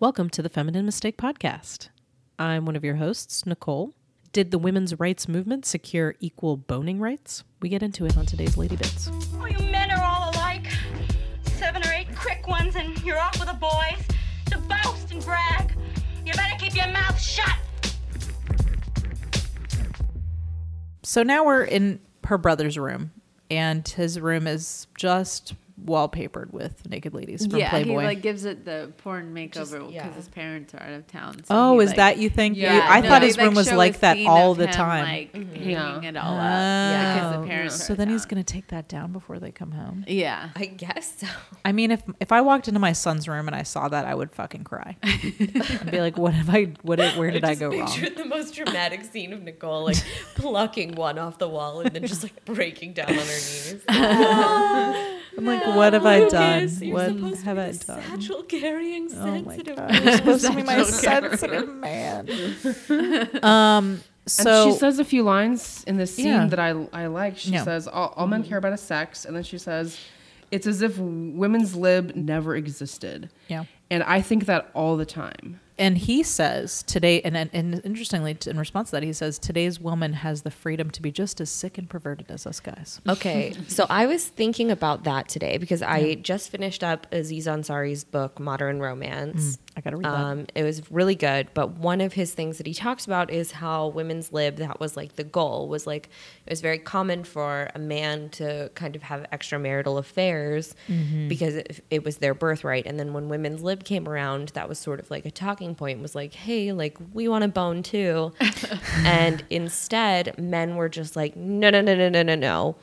Welcome to the Feminine Mistake Podcast. I'm one of your hosts, Nicole. Did the women's rights movement secure equal boning rights? We get into it on today's Lady Bits. Oh, you men are all alike. Seven or eight quick ones, and you're off with the boys to boast and brag. You better keep your mouth shut. So now we're in her brother's room, and his room is just wallpapered with naked ladies from yeah, Playboy. he like gives it the porn makeover because yeah. his parents are out of town. So oh, he, is like- that you think? Yeah, You- I no, thought his like, room was like that all the him, time. like mm-hmm. hanging Yeah. it all up. Yeah, because Oh. the parents. So are then he's gonna take that down before they come home. Yeah. I guess so. I mean, if if I walked into my son's room and I saw that, I would fucking cry. I'd be like, "What have I? What? Where did I, just go wrong?" the most dramatic scene of Nicole like plucking one off the wall and then just like breaking down on her knees. I'm like, "What have I done? You're What supposed to have be I done?" Satchel carrying Oh my god! You're supposed to be my sensitive man. Um. So and she says a few lines in the scene Yeah. that I I like. She Yeah. says all, all men care about is sex, and then she says it's as if women's lib never existed. yeah. And I think that all the time. And he says today and, and and interestingly in response to that he says today's woman has the freedom to be just as sick and perverted as us guys. Okay, so I was thinking about that today because I just finished up Aziz Ansari's book Modern Romance. Mm. I gotta read that Um, it was really good, but one of his things that he talks about is how women's lib that was like the goal was like it was very common for a man to kind of have extramarital affairs because it, it was their birthright, and then when women's lib came around, that was sort of like a talking point. Was like, hey, like we want a bone too, and instead men were just like, no, no, no, no, no, no, no.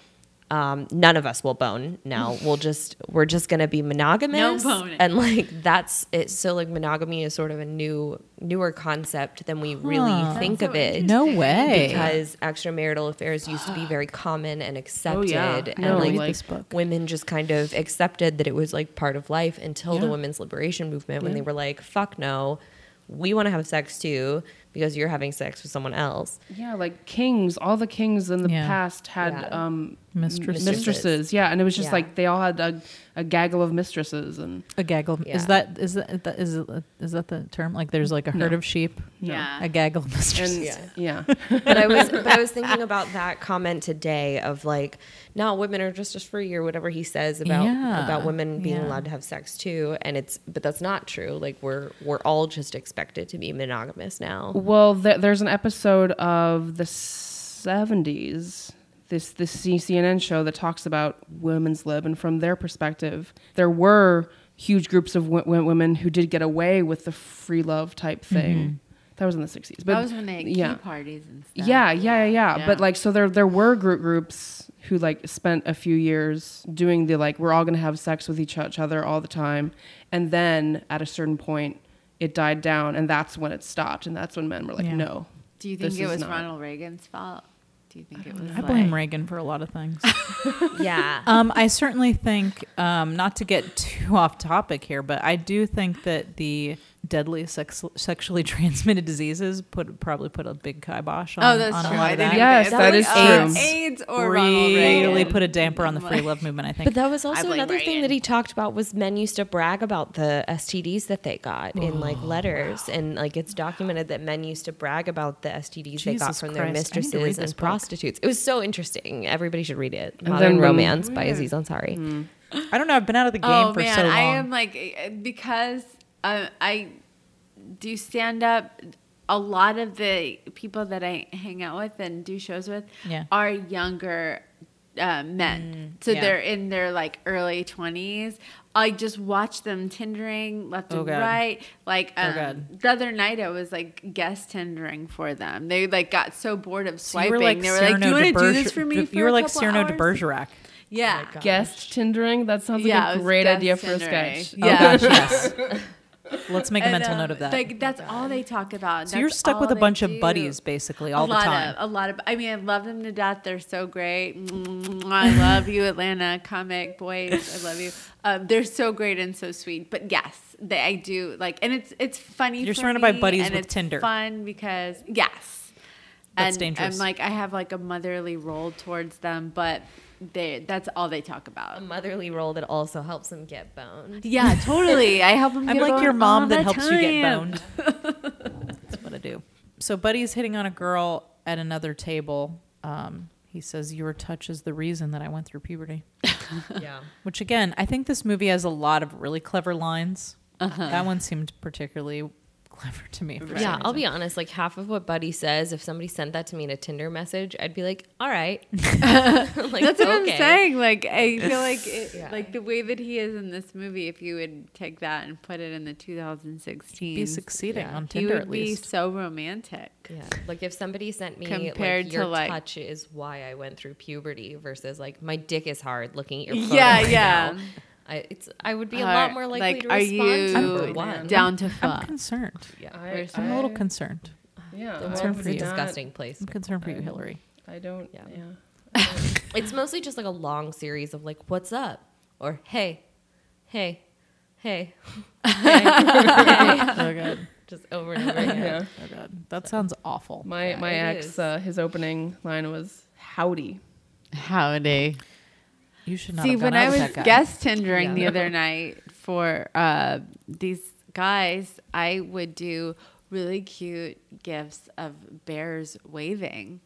Um, none of us will bone now. We'll just we're just gonna be monogamous. boning. And like that's it. So like monogamy is sort of a new newer concept than we really Huh. think That's of it. no way Because extramarital affairs used to be very common and accepted, yeah. and No, like, like- this book. women just kind of accepted that it was like part of life until the women's liberation movement when they were like, "Fuck no, we want to have sex too because you're having sex with someone else." Yeah, like kings. All the kings in the Yeah. past had Yeah. um, Mistresses. mistresses. Yeah, and it was just Yeah. like they all had a, a gaggle of mistresses, and a gaggle Yeah. is that is that, that is it, is that the term like there's like a herd No. of sheep Yeah. a gaggle of mistresses and Yeah. yeah, but I was but I was thinking about that comment today of like no women are just as free or whatever he says about Yeah, about women being yeah. allowed to have sex too and it's but that's not true like we're we're all just expected to be monogamous now Well, th- there's an episode of the 70s, this this C- CNN show that talks about women's lib, and from their perspective, there were huge groups of w- w- women who did get away with the free love type mm-hmm. thing. That was in the 60s. But that was when they had yeah. parties and stuff. Yeah, yeah, yeah, yeah. Yeah. But like, so there there were group groups who like spent a few years doing the like we're all gonna have sex with each each other all the time, and then at a certain point, it died down, and that's when it stopped, and that's when men were like, Yeah. no. Do you think This it is was not- Ronald Reagan's fault? Do you think it was? i blame like- reagan for a lot of things yeah um i certainly think um not to get too off topic here but i do think that the deadly sex- sexually transmitted diseases put probably put a big kibosh oh, on, Oh, that's on true. a lot of that. Yes, even- that was is true. oh, AIDS or Ronald really put a damper on the free love movement i think but that was also blame another thing that he talked about was men used to brag about the STDs that they got in like oh, letters and like it's documented that men used to brag about the STDs they got from their Christ, I need to read mistresses and book. prostitutes. It was so interesting. Everybody should read it. Modern then when- Romance by Aziz Ansari. Hmm. i don't know i've been out of the oh, game oh for man, so long I am like because uh, I do stand up. A lot of the people that I hang out with and do shows with Yeah. are younger uh, men, so yeah. they're in their like early twenties. I just watch them Tindering left Oh, and God. right. Like Oh, um, God. the other night, I was like guest Tindering for them. They like got so bored of So swiping. were like they were like, "Do you want de to do this for me?" You for were a like couple Cyrano de? Bergerac. Yeah. Guest Tindering. That sounds like Yeah, a great guest idea for a Tindering. sketch. Yeah. Oh gosh, yes. Let's make a And, mental um, note of that. Like that's all they talk about. so you're stuck with a bunch of do. buddies basically all a the lot time. Of, a lot of. I mean, I love them to death. They're so great. I love you, Atlanta comic boys. I love you. Um, they're so great and so sweet. But yes, they, I do like, and it's it's funny. You're for surrounded by buddies and with it's Tinder. Fun because yes, That's and dangerous. I'm like I have like a motherly role towards them, but they that's all they talk about. a motherly role that also helps them get boned. Yeah, totally. I help them. Get boned. I'm like your mom all that the helps you get boned. That's what I do. So Buddy's hitting on a girl at another table. Um, he says, "Your touch is the reason that I went through puberty." Yeah. Which again, I think this movie has a lot of really clever lines. Uh-huh. That one seemed particularly clever to me. For Yeah, I'll be honest. Like half of what Buddy says, if somebody sent that to me in a Tinder message, I'd be like, "All right." like, That's what I'm saying. Like I feel like it, Yeah. like the way that he is in this movie. If you would take that and put it in the 2016, Be succeeding Yeah. on he Tinder would at be so romantic. Yeah, like if somebody sent me Compared like to, like- touch is why I went through puberty versus like my dick is hard looking at your phone Yeah, right yeah. now, I it's I would be a lot more likely like, to respond to you for one. down to fuck. I'm fuck? concerned. yeah, I, I'm a little concerned. Yeah, the I world's would a not- disgusting place. I'm concerned for you, I'm- Hillary. I don't. Yeah. Yeah. It's mostly just like a long series of like, "What's up?" or "Hey, hey, hey, hey, hey." Oh god. just over and over again. yeah. Oh god. That sounds awful. My Yeah, my ex, uh, his opening line was "Howdy." Howdy. You should not See, when I was guest Tindering Yeah. the other night for uh, these guys, I would do really cute gifts of bears waving,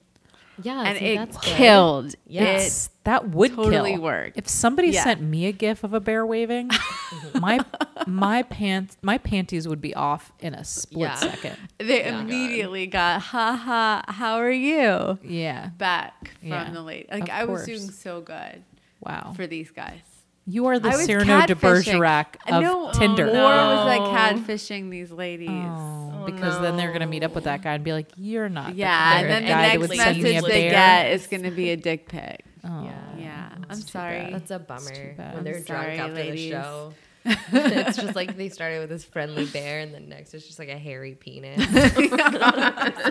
Yeah, and see, it that's good. killed. Yes, that would totally kill. worked. If somebody Yeah. sent me a gif of a bear waving, my my pants my panties would be off in a split Yeah. second. They immediately got, ha ha, how are you? Yeah. Back from Yeah, the late. Like, of I was doing so good Wow. for these guys. You are the I Cyrano de. Bergerac of no, Tinder. Or was I oh. catfishing these ladies? Oh, oh, because then they're gonna meet up with that guy and be like, "You're not." Yeah, the and then the guy that next would send me a message they bear." get is going to be a dick pic. Oh, Yeah, yeah. I'm sorry. bad. That's a bummer too when I'm they're sorry, drunk after ladies. the show. it's just like they started with this friendly bear, and then next it's just like a hairy penis.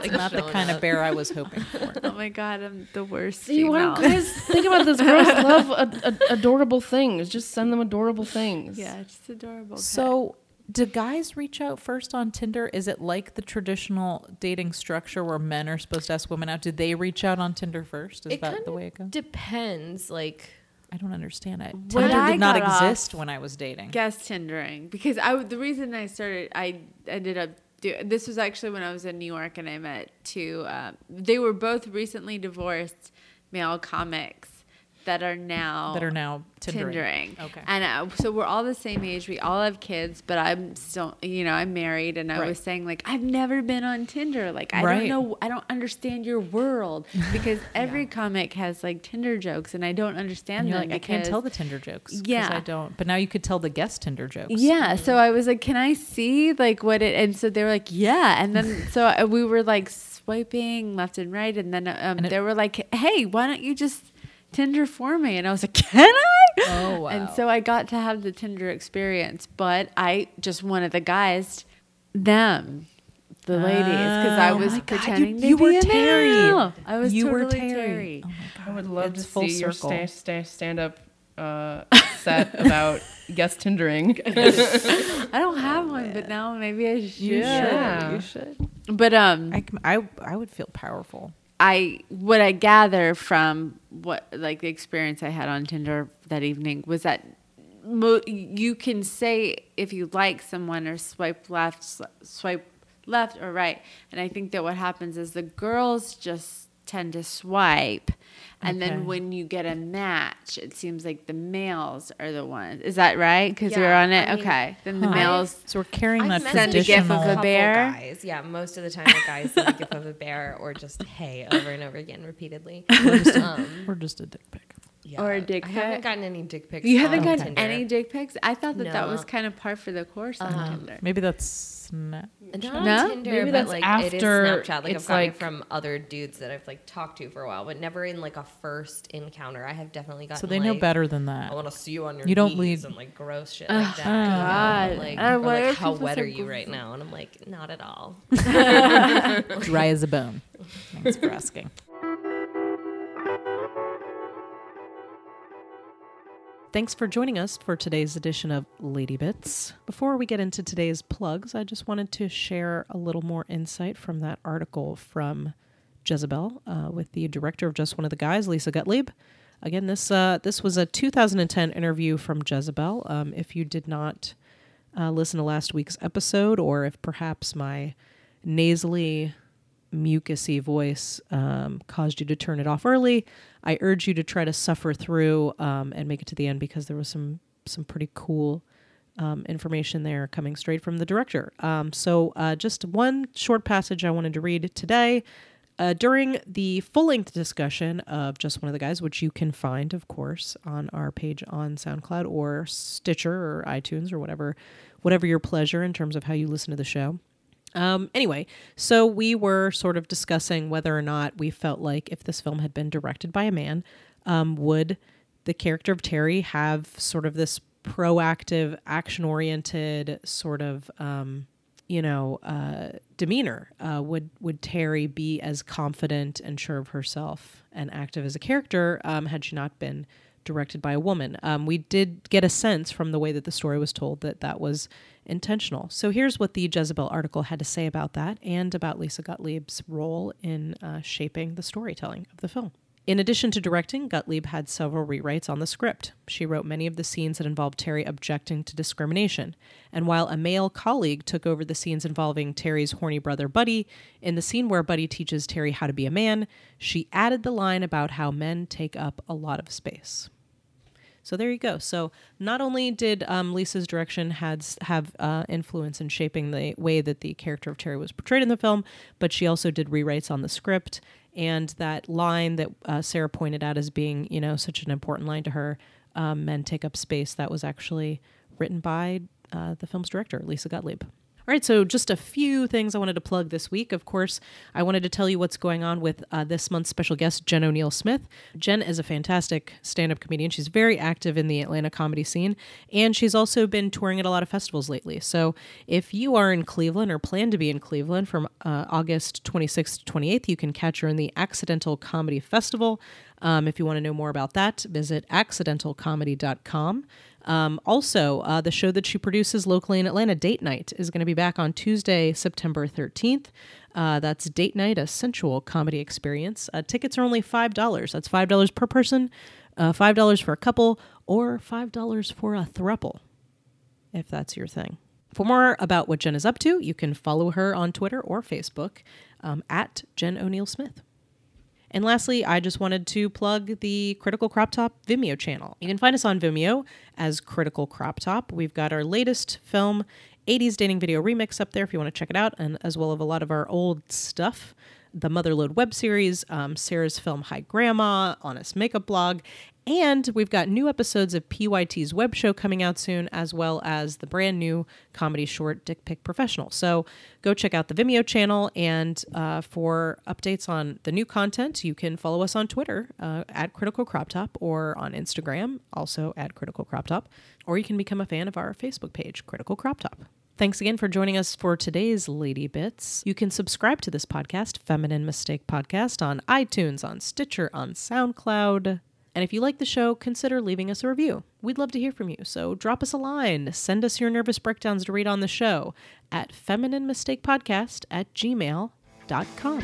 Like not the showing kind of bear I was hoping for. Oh my god, I'm the worst. You why female. don't guys think about this? Girls love ad- ad- adorable things. Just send them adorable things. Yeah, just adorable. pet. So, do guys reach out first on Tinder? Is it like the traditional dating structure where men are supposed to ask women out? Do they reach out on Tinder first? Is It that kind the of way it goes? depends. Like, I don't understand it. Tinder did not exist when I was dating. guest Tindering because I the reason I started I ended up do this was actually when I was in New York and I met two. Um, they were both recently divorced male comics that are now that are now Tindering. Tindering. Okay. And uh, so we're all the same age. We all have kids, but I'm still, you know, I'm married. And I Right. was saying, like, I've never been on Tinder. Like, I Right. don't know. I don't understand your world because every comic has like Tinder jokes, and I don't understand them. like, I can't tell the Tinder jokes. Yeah. I don't. But now you could tell the guest Tinder jokes. Yeah. So I was like, can I see like what it? And so they were like, yeah. And then so uh, we were like swiping left and right, and then um, And it- they were like, hey, why don't you just Tinder for me? And I was like, can I? Oh, wow. And so I got to have the Tinder experience, but I just wanted the guys, them. The ladies, because I Oh was my God, pretending you- to you be were Terry. male. I was You were totally Terry. Terry. Oh my God. I would love It's to full see your circle. sta- sta- stand-up uh, set about guest Tindering. I don't have one, but now maybe I should. You Yeah. You should. But um, I, I, I would feel powerful. I what I gather from what like the experience I had on Tinder that evening was that mo- you can say if you like someone or swipe left, swipe left or right, and I think that what happens is the girls just tend to swipe, and Okay. then when you get a match, it seems like the males are the ones. Is that right? Because we're on it. I mean, okay, then the Huh. males. So we're carrying I've that Send a gif of a bear? Guys. Yeah, most of the time the guys send a gif of a bear or just hey over and over again repeatedly. um, We're just a dick pic. yeah. Or a dick pic. I haven't gotten any dick pics. You haven't on gotten Tinder. any dick pics. I thought that that was kind of par for the course on Um, Tinder. Maybe that's not. Not on No? Tinder, Maybe but that's like it is Snapchat. Like it's I've gotten like- it from other dudes that I've like talked to for a while, but never in like a first encounter. I have definitely gotten. So they know better than that. I that. want to see you on your You don't knees lead- and like gross shit like that. God. You know? Like, or, like how wet are you right now? And I'm like, not at all. Dry as a bone. Thanks for asking. Thanks for joining us for today's edition of Lady Bits. Before we get into today's plugs, I just wanted to share a little more insight from that article from Jezebel uh, with the director of Just One of the Guys, Lisa Gottlieb. Again, this uh, this was a 2010 interview from Jezebel. Um, if you did not uh, listen to last week's episode, or if perhaps my nasally, mucusy voice um, caused you to turn it off early, I urge you to try to suffer through um, and make it to the end because there was some some pretty cool um, information there coming straight from the director. Um, so, uh, just one short passage I wanted to read today. Uh, during the full length discussion of Just One of the Guys, which you can find, of course, on our page on SoundCloud or Stitcher or iTunes or whatever, whatever your pleasure in terms of how you listen to the show. Um, anyway, so we were sort of discussing whether or not we felt like if this film had been directed by a man, um, would the character of Terry have sort of this proactive, action oriented sort of, um, you know, uh, demeanor? Uh, would would Terry be as confident and sure of herself and active as a character um, had she not been directed by a woman? Um, we did get a sense from the way that the story was told that that was intentional. So here's what the Jezebel article had to say about that and about Lisa Gottlieb's role in uh, shaping the storytelling of the film. In addition to directing, Gottlieb had several rewrites on the script. She wrote many of the scenes that involved Terry objecting to discrimination. And while a male colleague took over the scenes involving Terry's horny brother Buddy, in the scene where Buddy teaches Terry how to be a man, she added the line about how men take up a lot of space. So there you go. So not only did um, Lisa's direction had have uh, influence in shaping the way that the character of Terry was portrayed in the film, but she also did rewrites on the script. And that line that uh, Sarah pointed out as being, you know, such an important line to her, um, "Men take up space," that was actually written by uh, the film's director, Lisa Gottlieb. All right, so just a few things I wanted to plug this week. Of course, I wanted to tell you what's going on with uh, this month's special guest, Jen O'Neill Smith. Jen is a fantastic stand up comedian. She's very active in the Atlanta comedy scene, and she's also been touring at a lot of festivals lately. So if you are in Cleveland or plan to be in Cleveland from uh, August 26th to 28th, you can catch her in the Accidental Comedy Festival. Um, if you want to know more about that, visit accidentalcomedy.com. Um, also, uh, the show that she produces locally in Atlanta, Date Night, is going to be back on Tuesday, September 13th. Uh, that's Date Night, a sensual comedy experience. Uh, tickets are only $5. That's $5 per person, uh, $5 for a couple, or $5 for a thruple, if that's your thing. For more about what Jen is up to, you can follow her on Twitter or Facebook um, at Jen O'Neill Smith. And lastly, I just wanted to plug the Critical Crop Top Vimeo channel. You can find us on Vimeo as Critical Crop Top. We've got our latest film, 80s Dating Video Remix, up there if you want to check it out, and as well as a lot of our old stuff the Motherload web series, um, Sarah's film Hi Grandma, Honest Makeup blog, and we've got new episodes of PYT's web show coming out soon, as well as the brand new comedy short Dick Pick Professional. So go check out the Vimeo channel. And uh, for updates on the new content, you can follow us on Twitter uh, at Critical Crop Top or on Instagram, also at Critical Crop Top. Or you can become a fan of our Facebook page, Critical Crop Top. Thanks again for joining us for today's Lady Bits. You can subscribe to this podcast, Feminine Mistake Podcast, on iTunes, on Stitcher, on SoundCloud. And if you like the show, consider leaving us a review. We'd love to hear from you, so drop us a line. Send us your nervous breakdowns to read on the show at femininemistakepodcast at gmail.com.